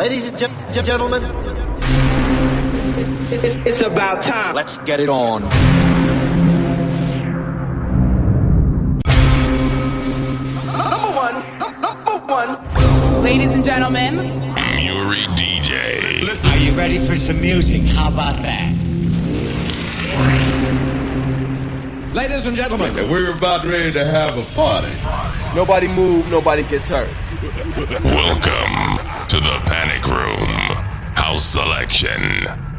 Ladies and ge- gentlemen, it's, it's, it's about time. Let's get it on. Number one, number one. Ladies and gentlemen, Muri DJ. Are you ready for some music? How about that? Ladies and gentlemen, we're about ready to have a party. Nobody move, nobody gets hurt. Welcome to the Panic Room House Selection.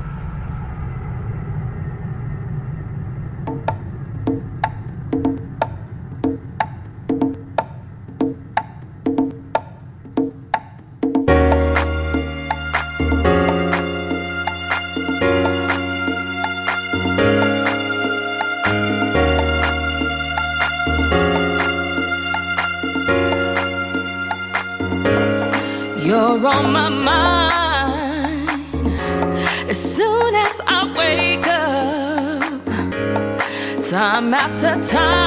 time.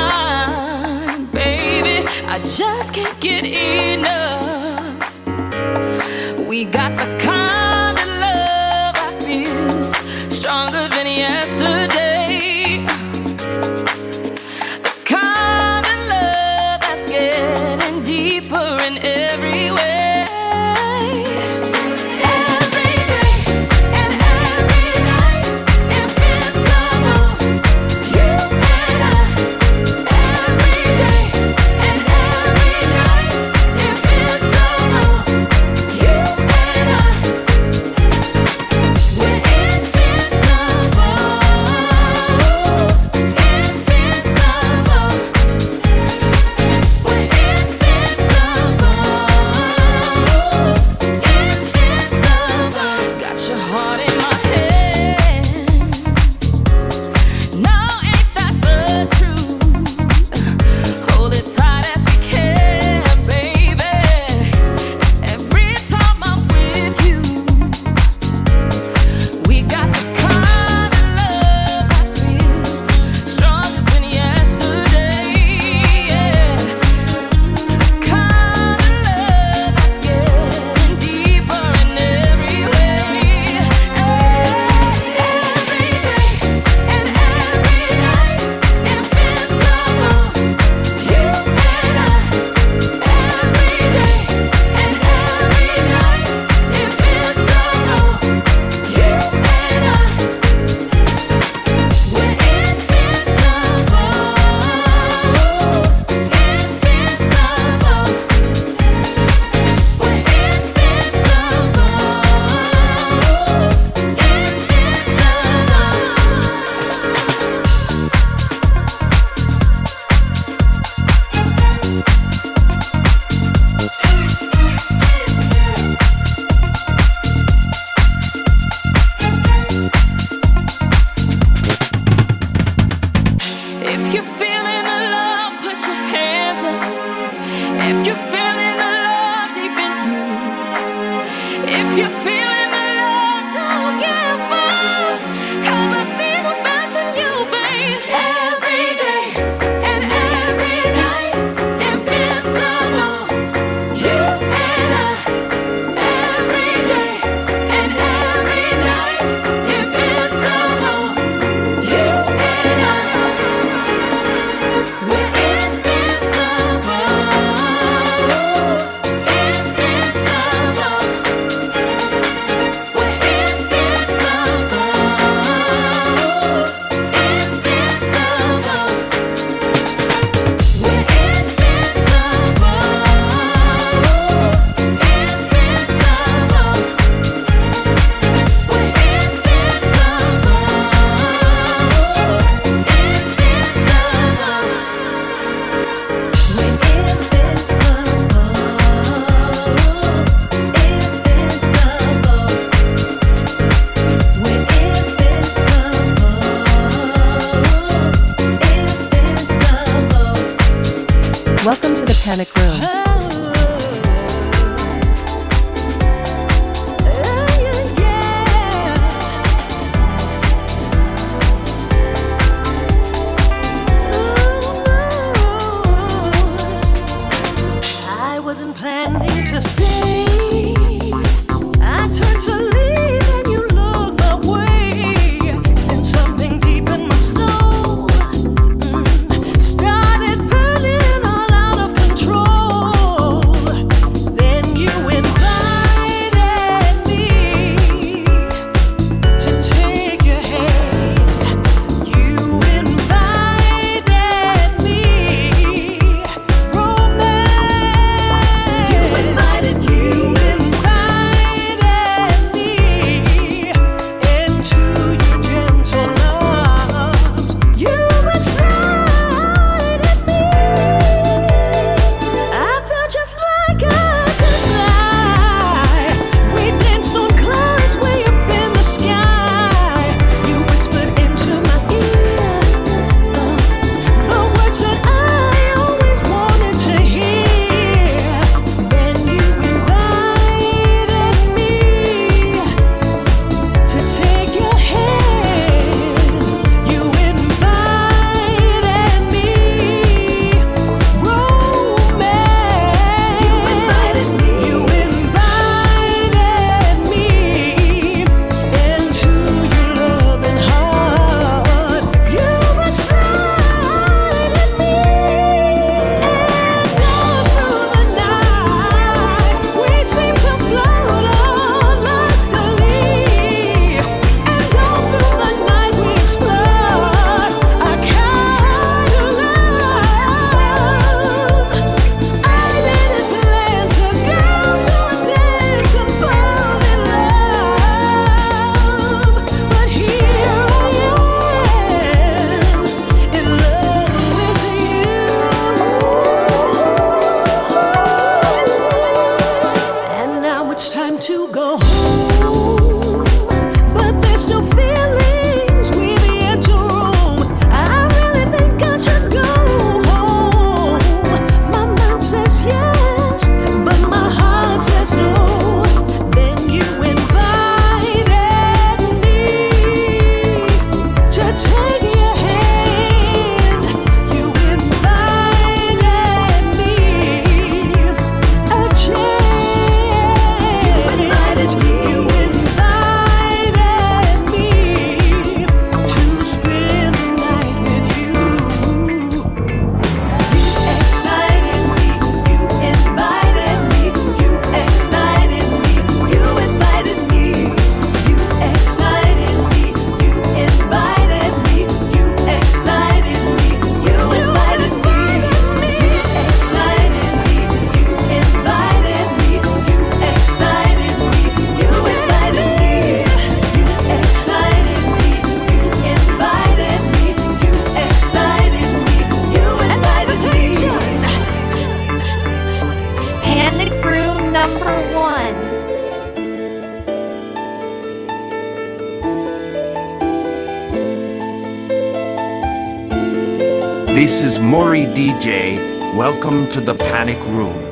Welcome to the Panic Room.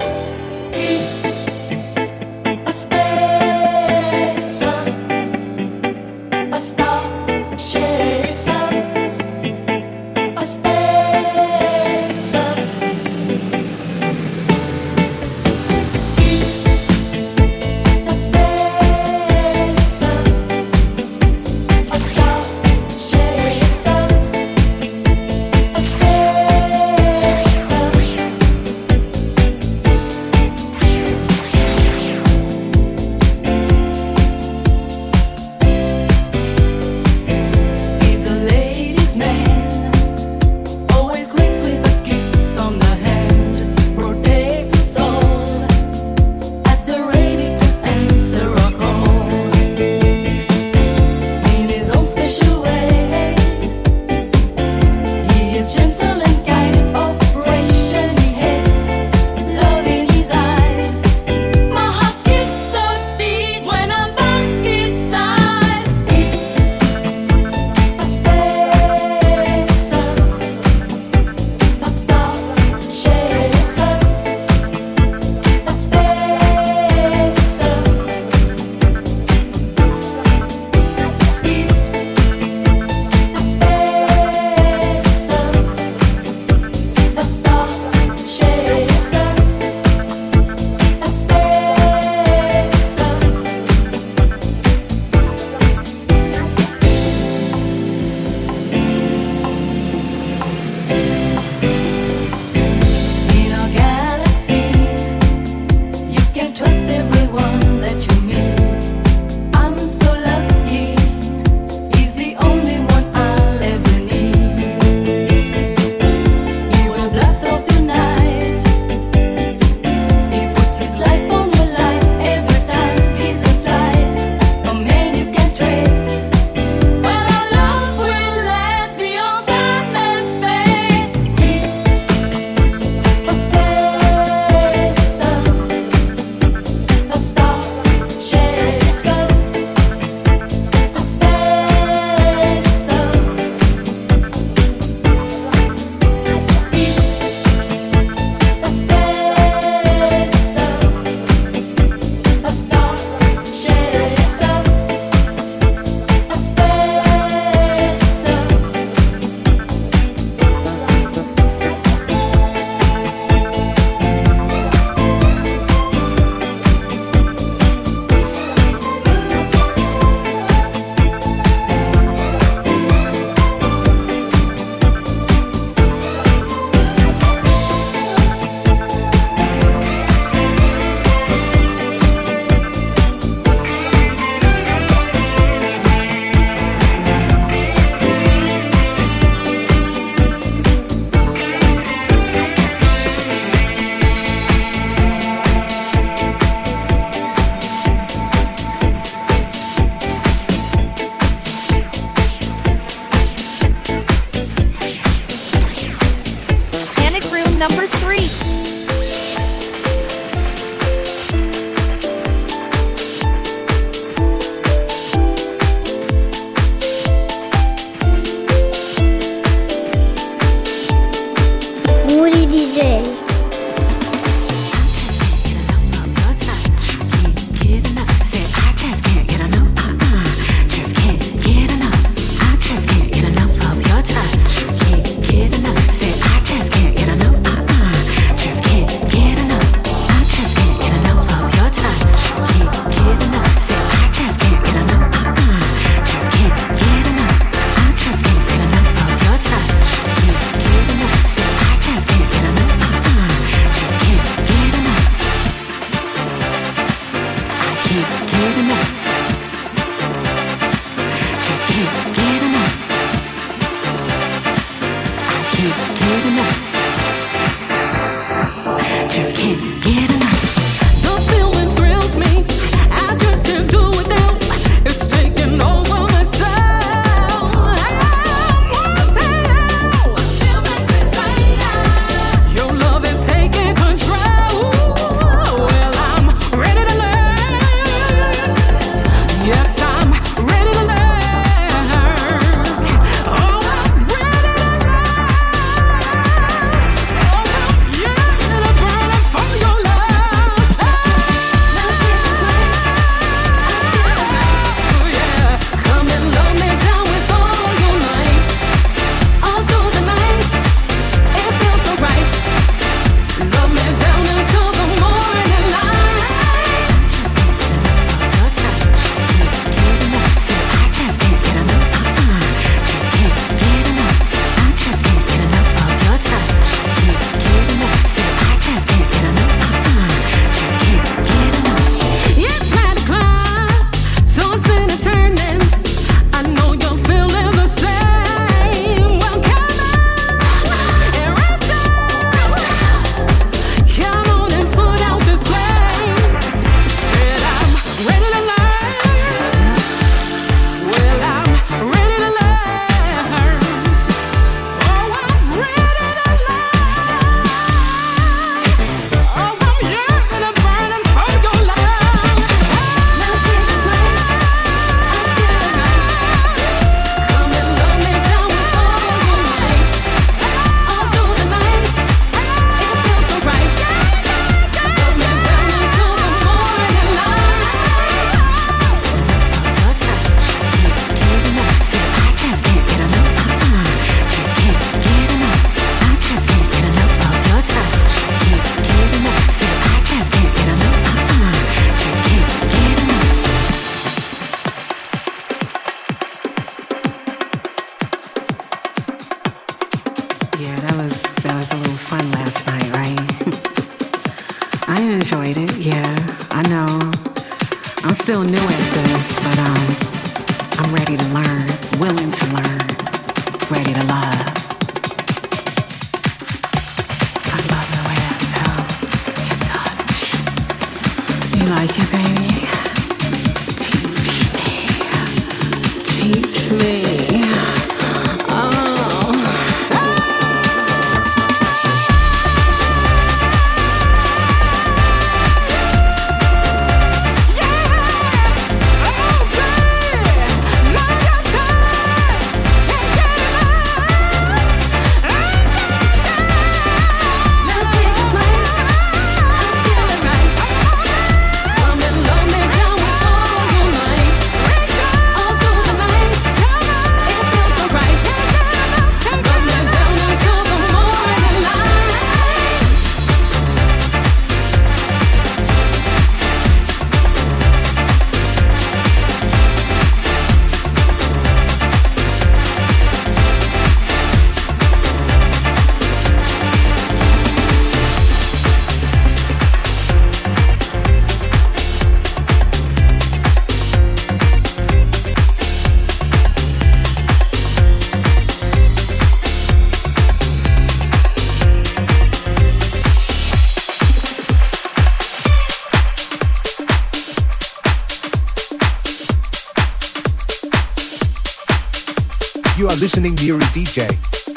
You are listening to Muri DJ.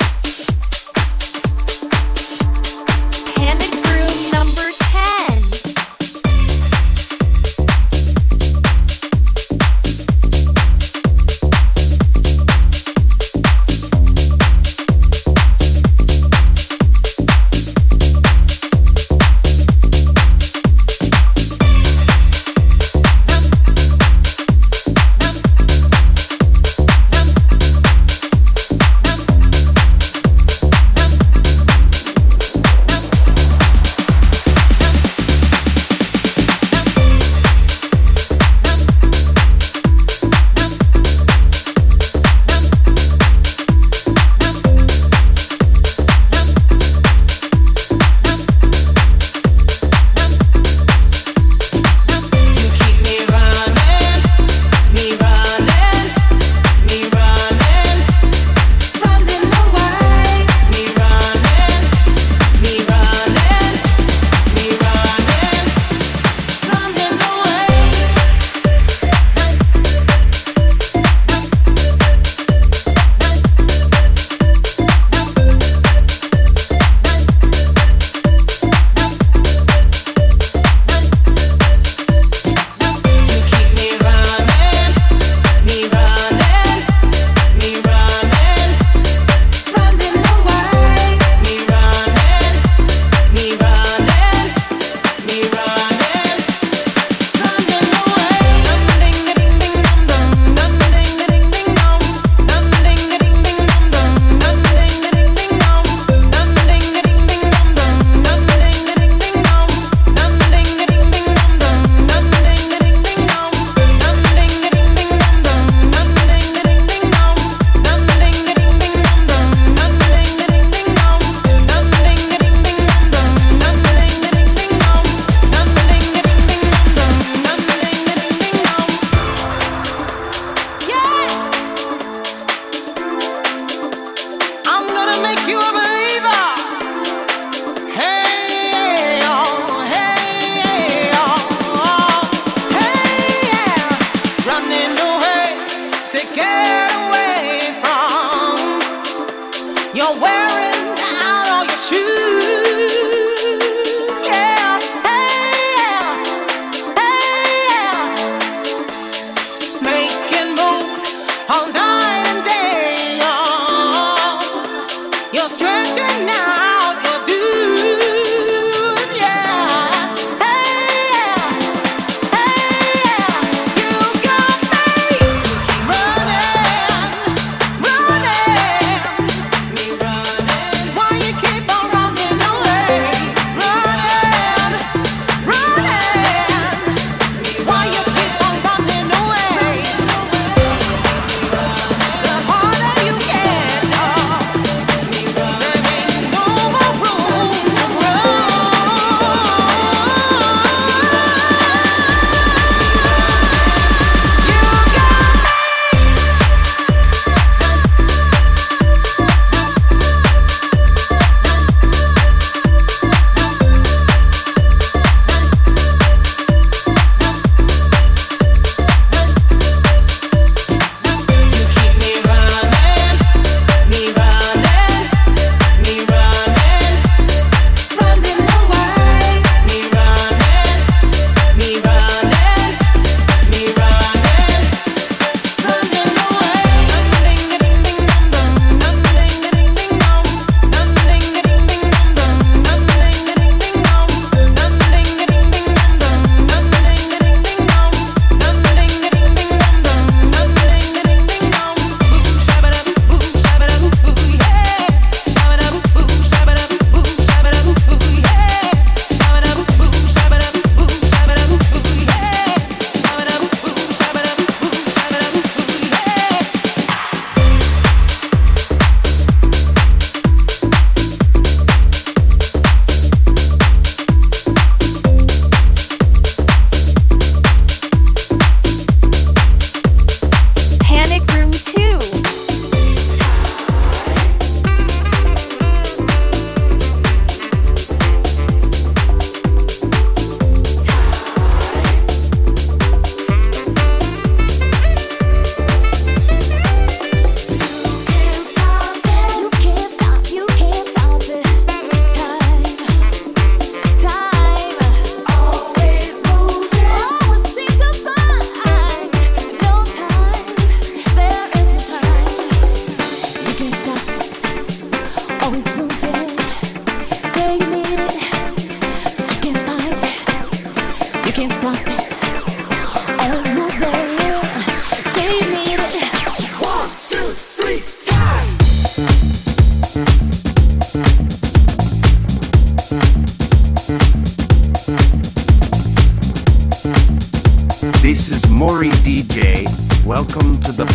Welcome to the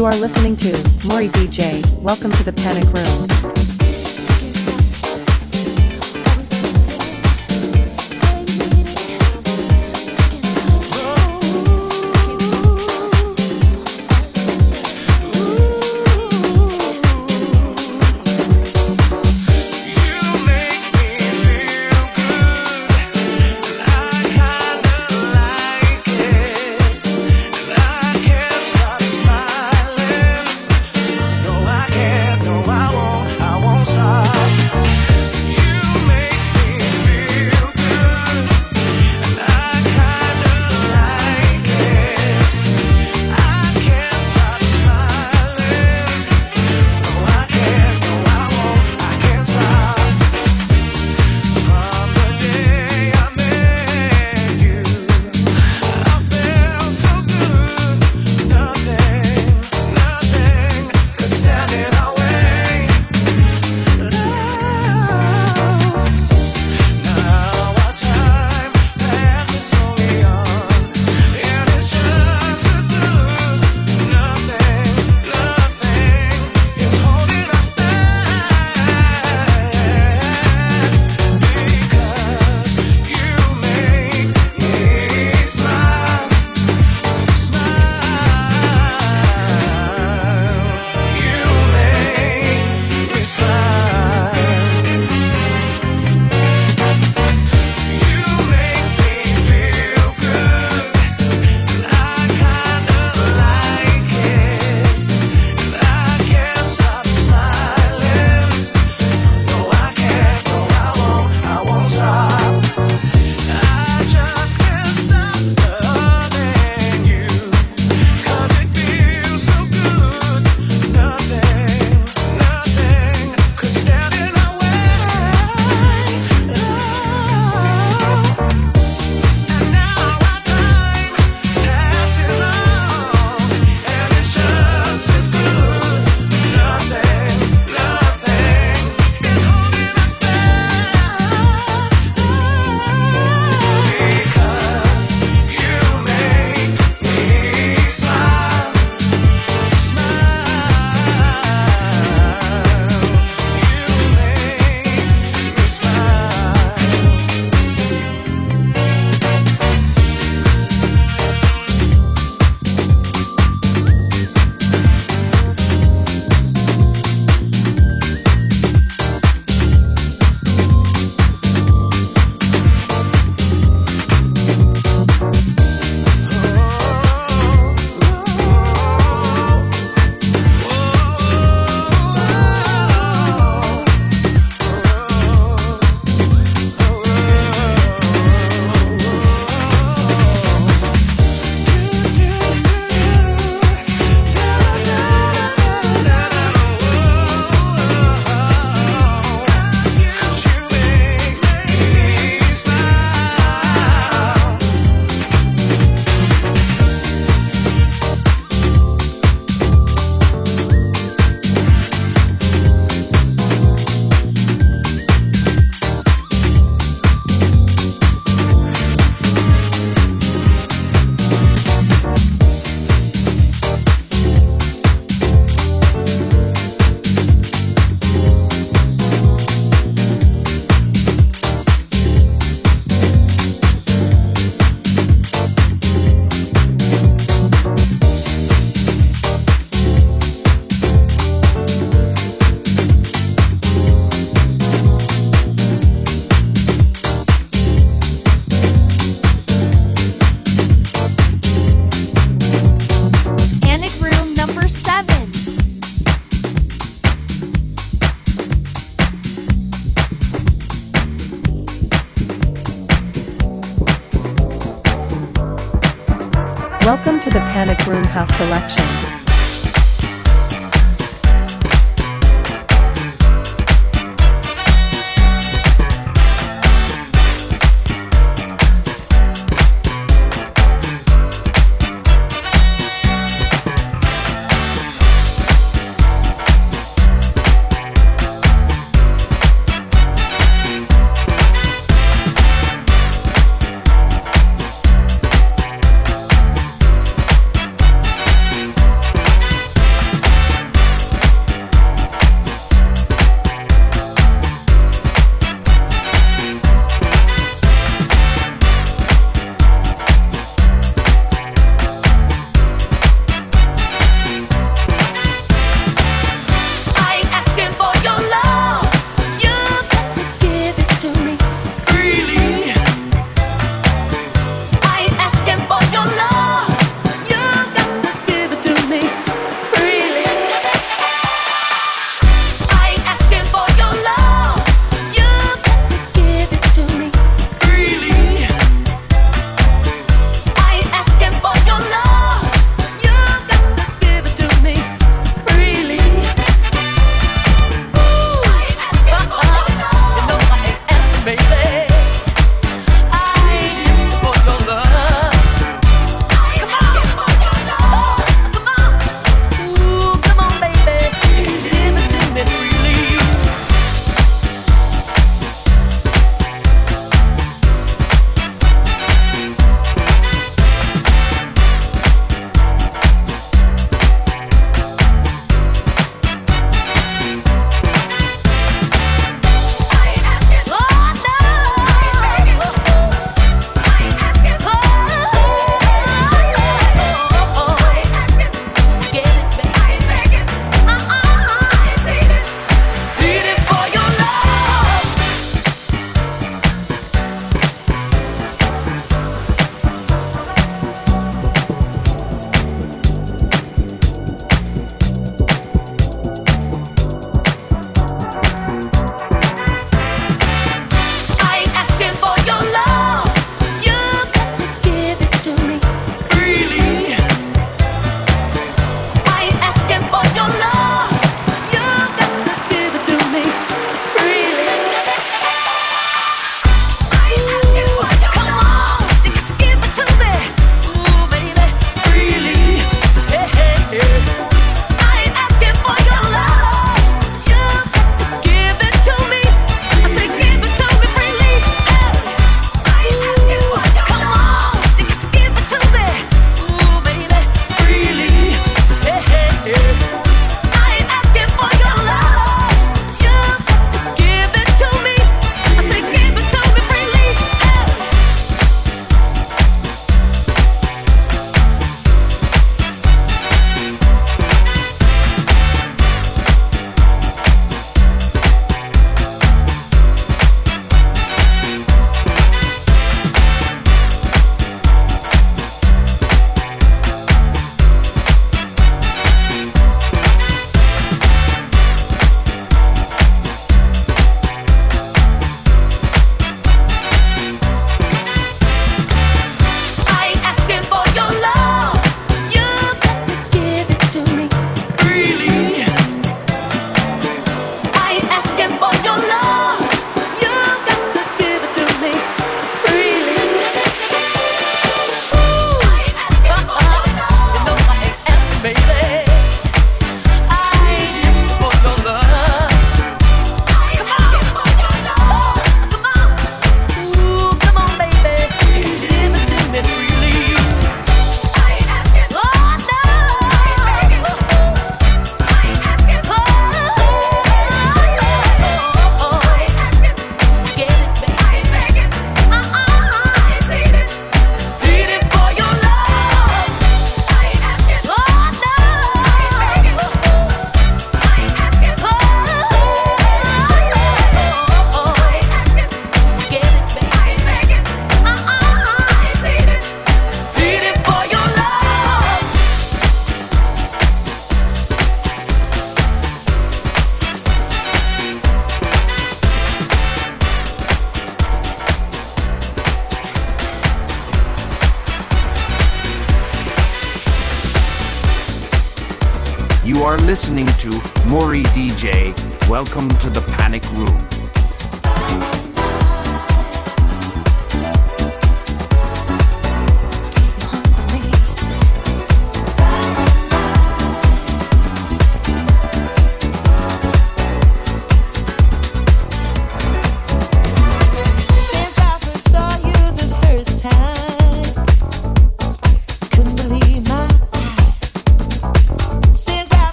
You are listening to Muri DJ. Welcome to the Panic Room. Welcome to the Panic Room House Selection.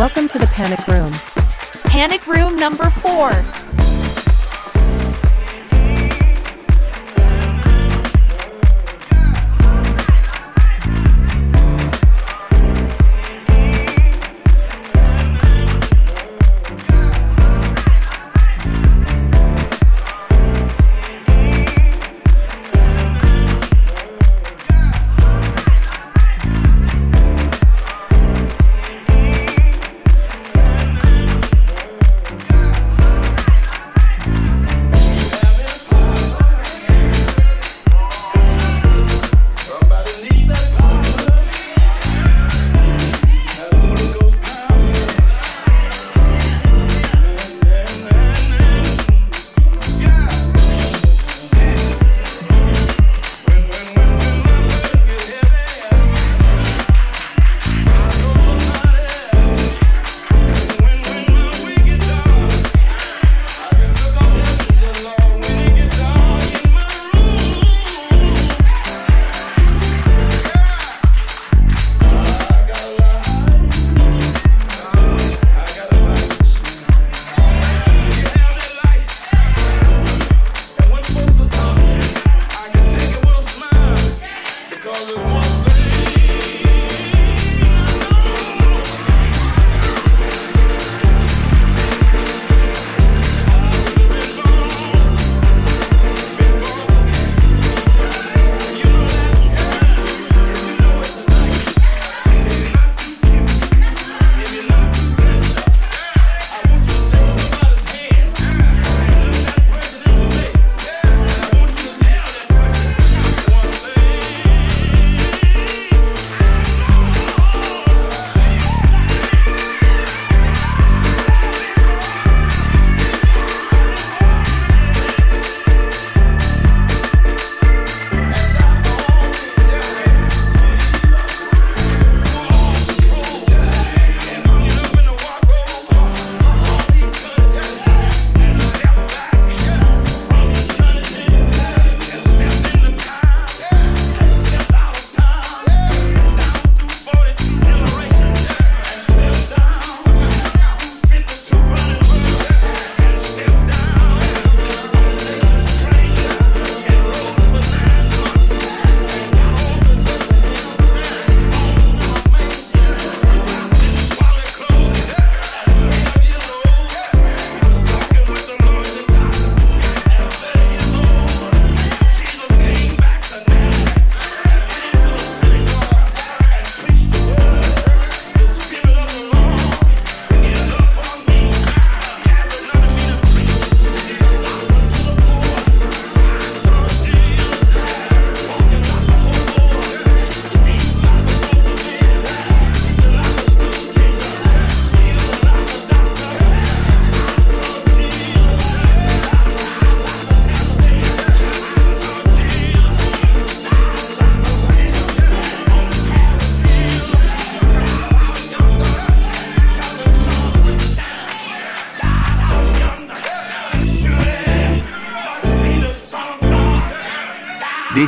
Welcome to the panic room. Panic room number four.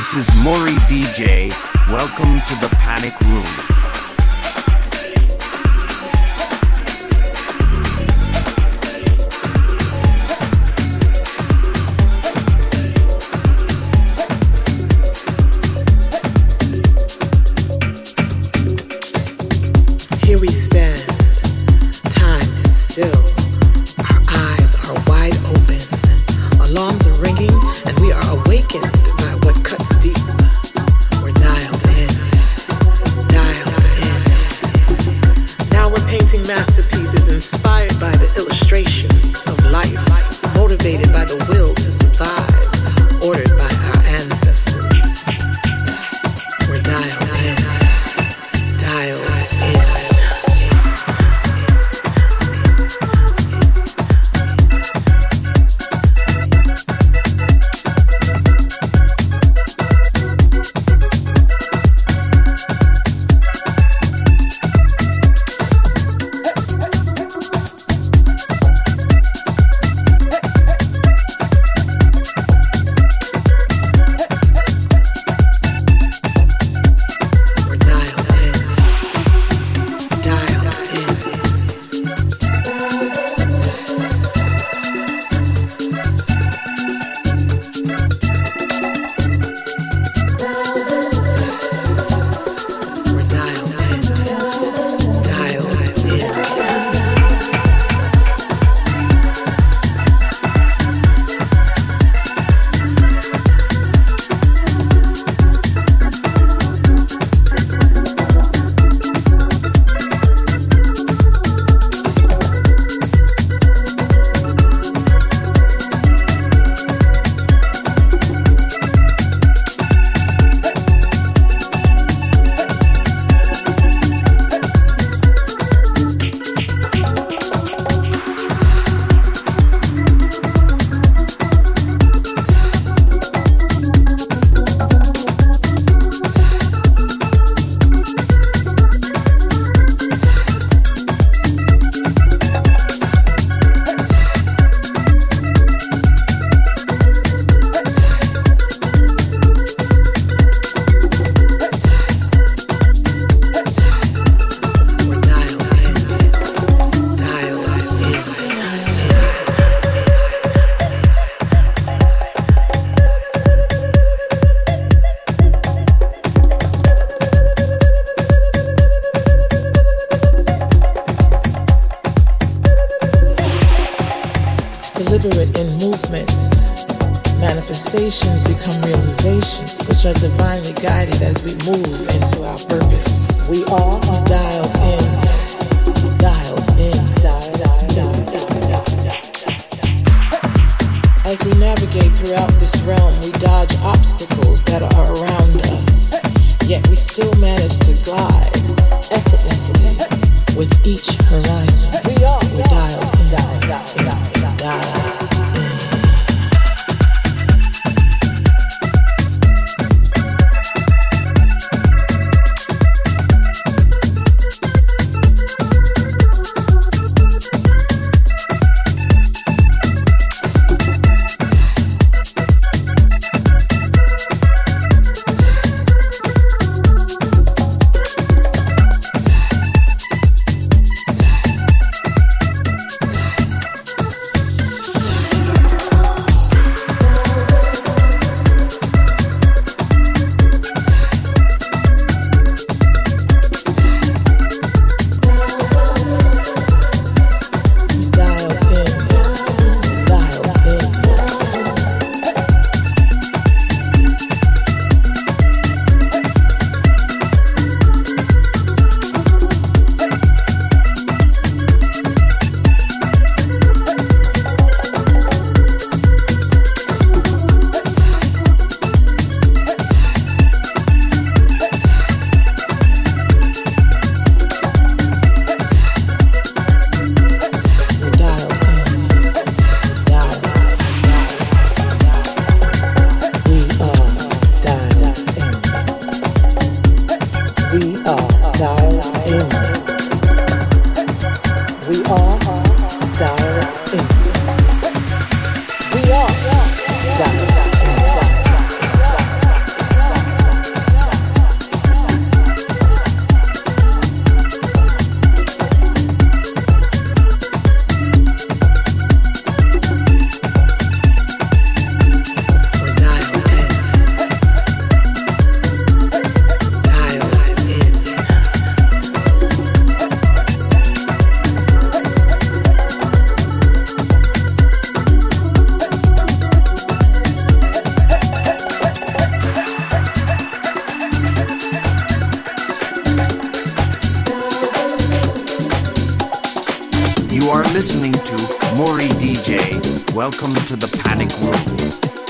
This is Panic Room.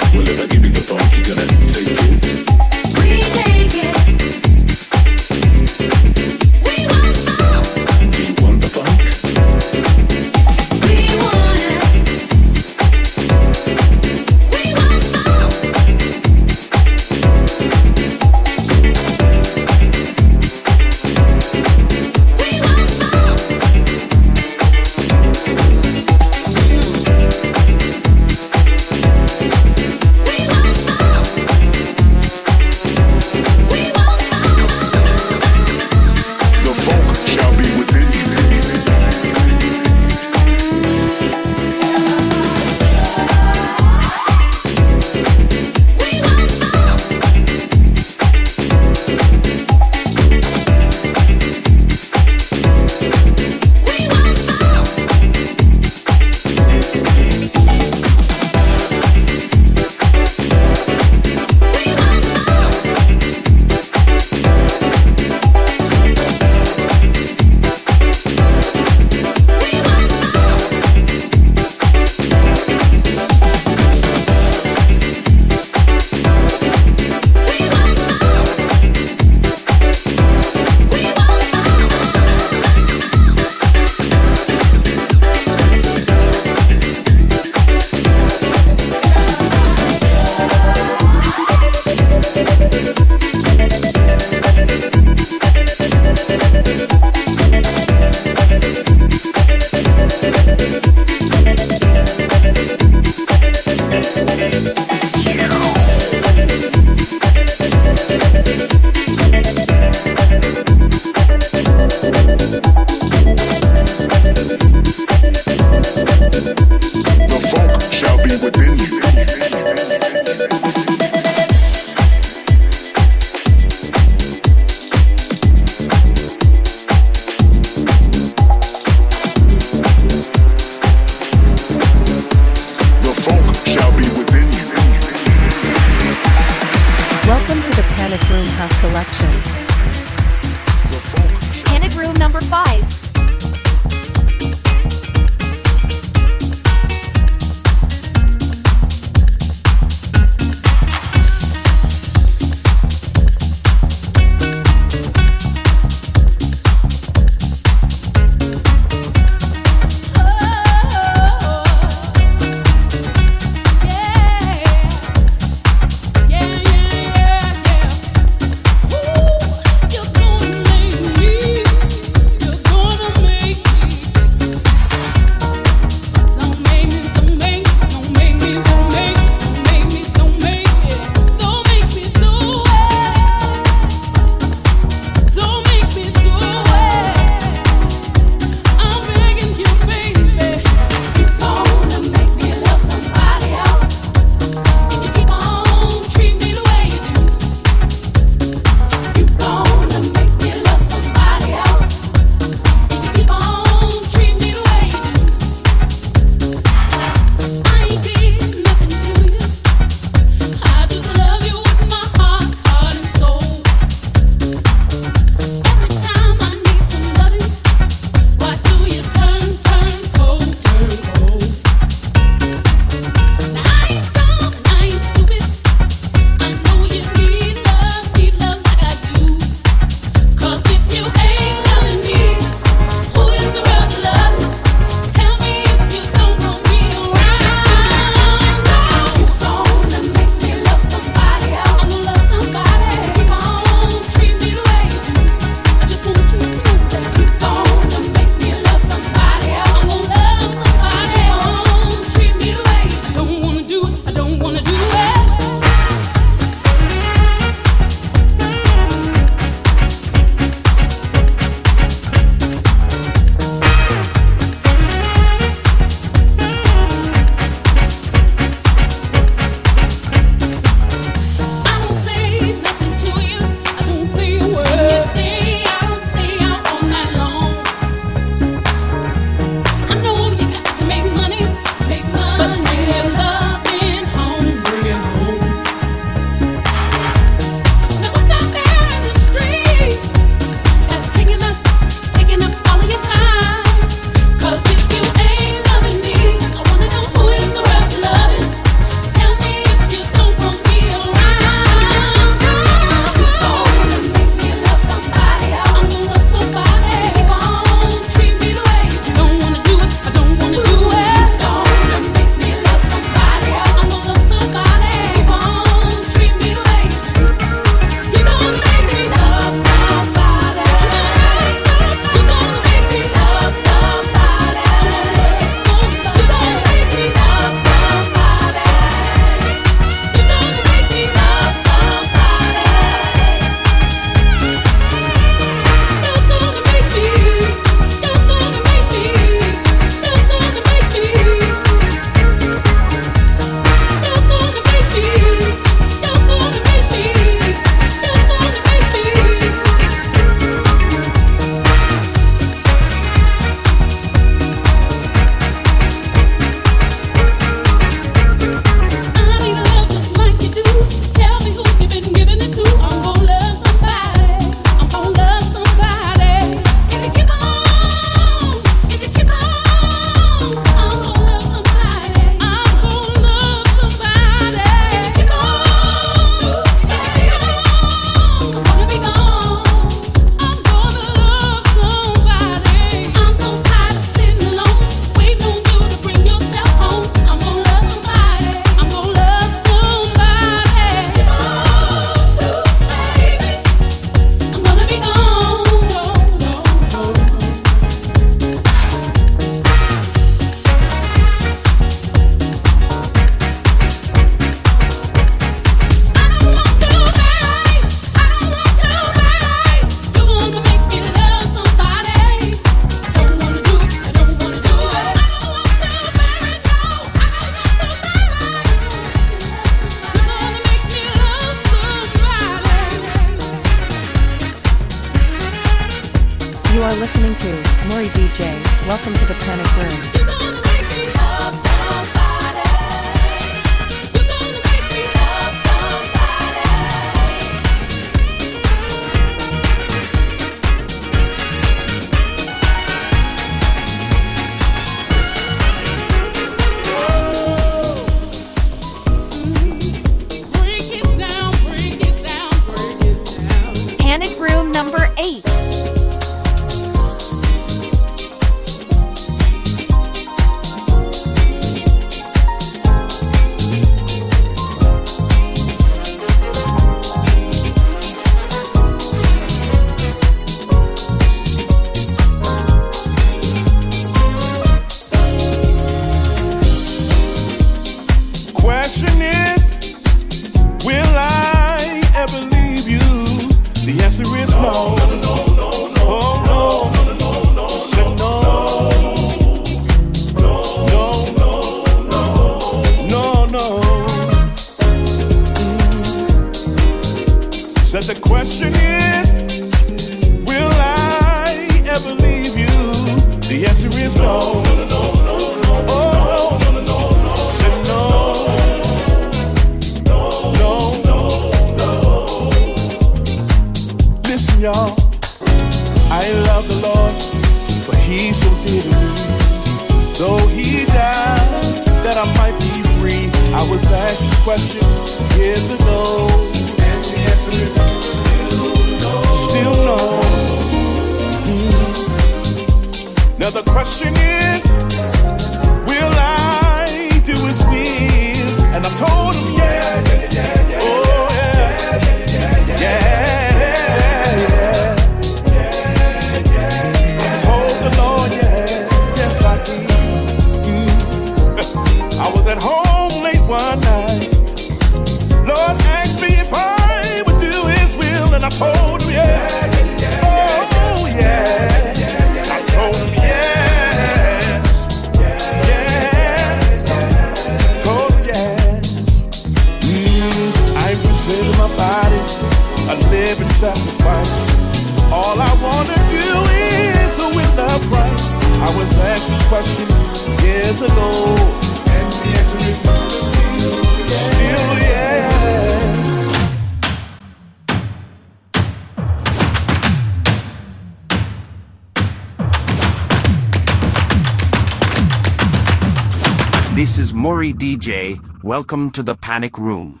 Welcome to the Panic Room.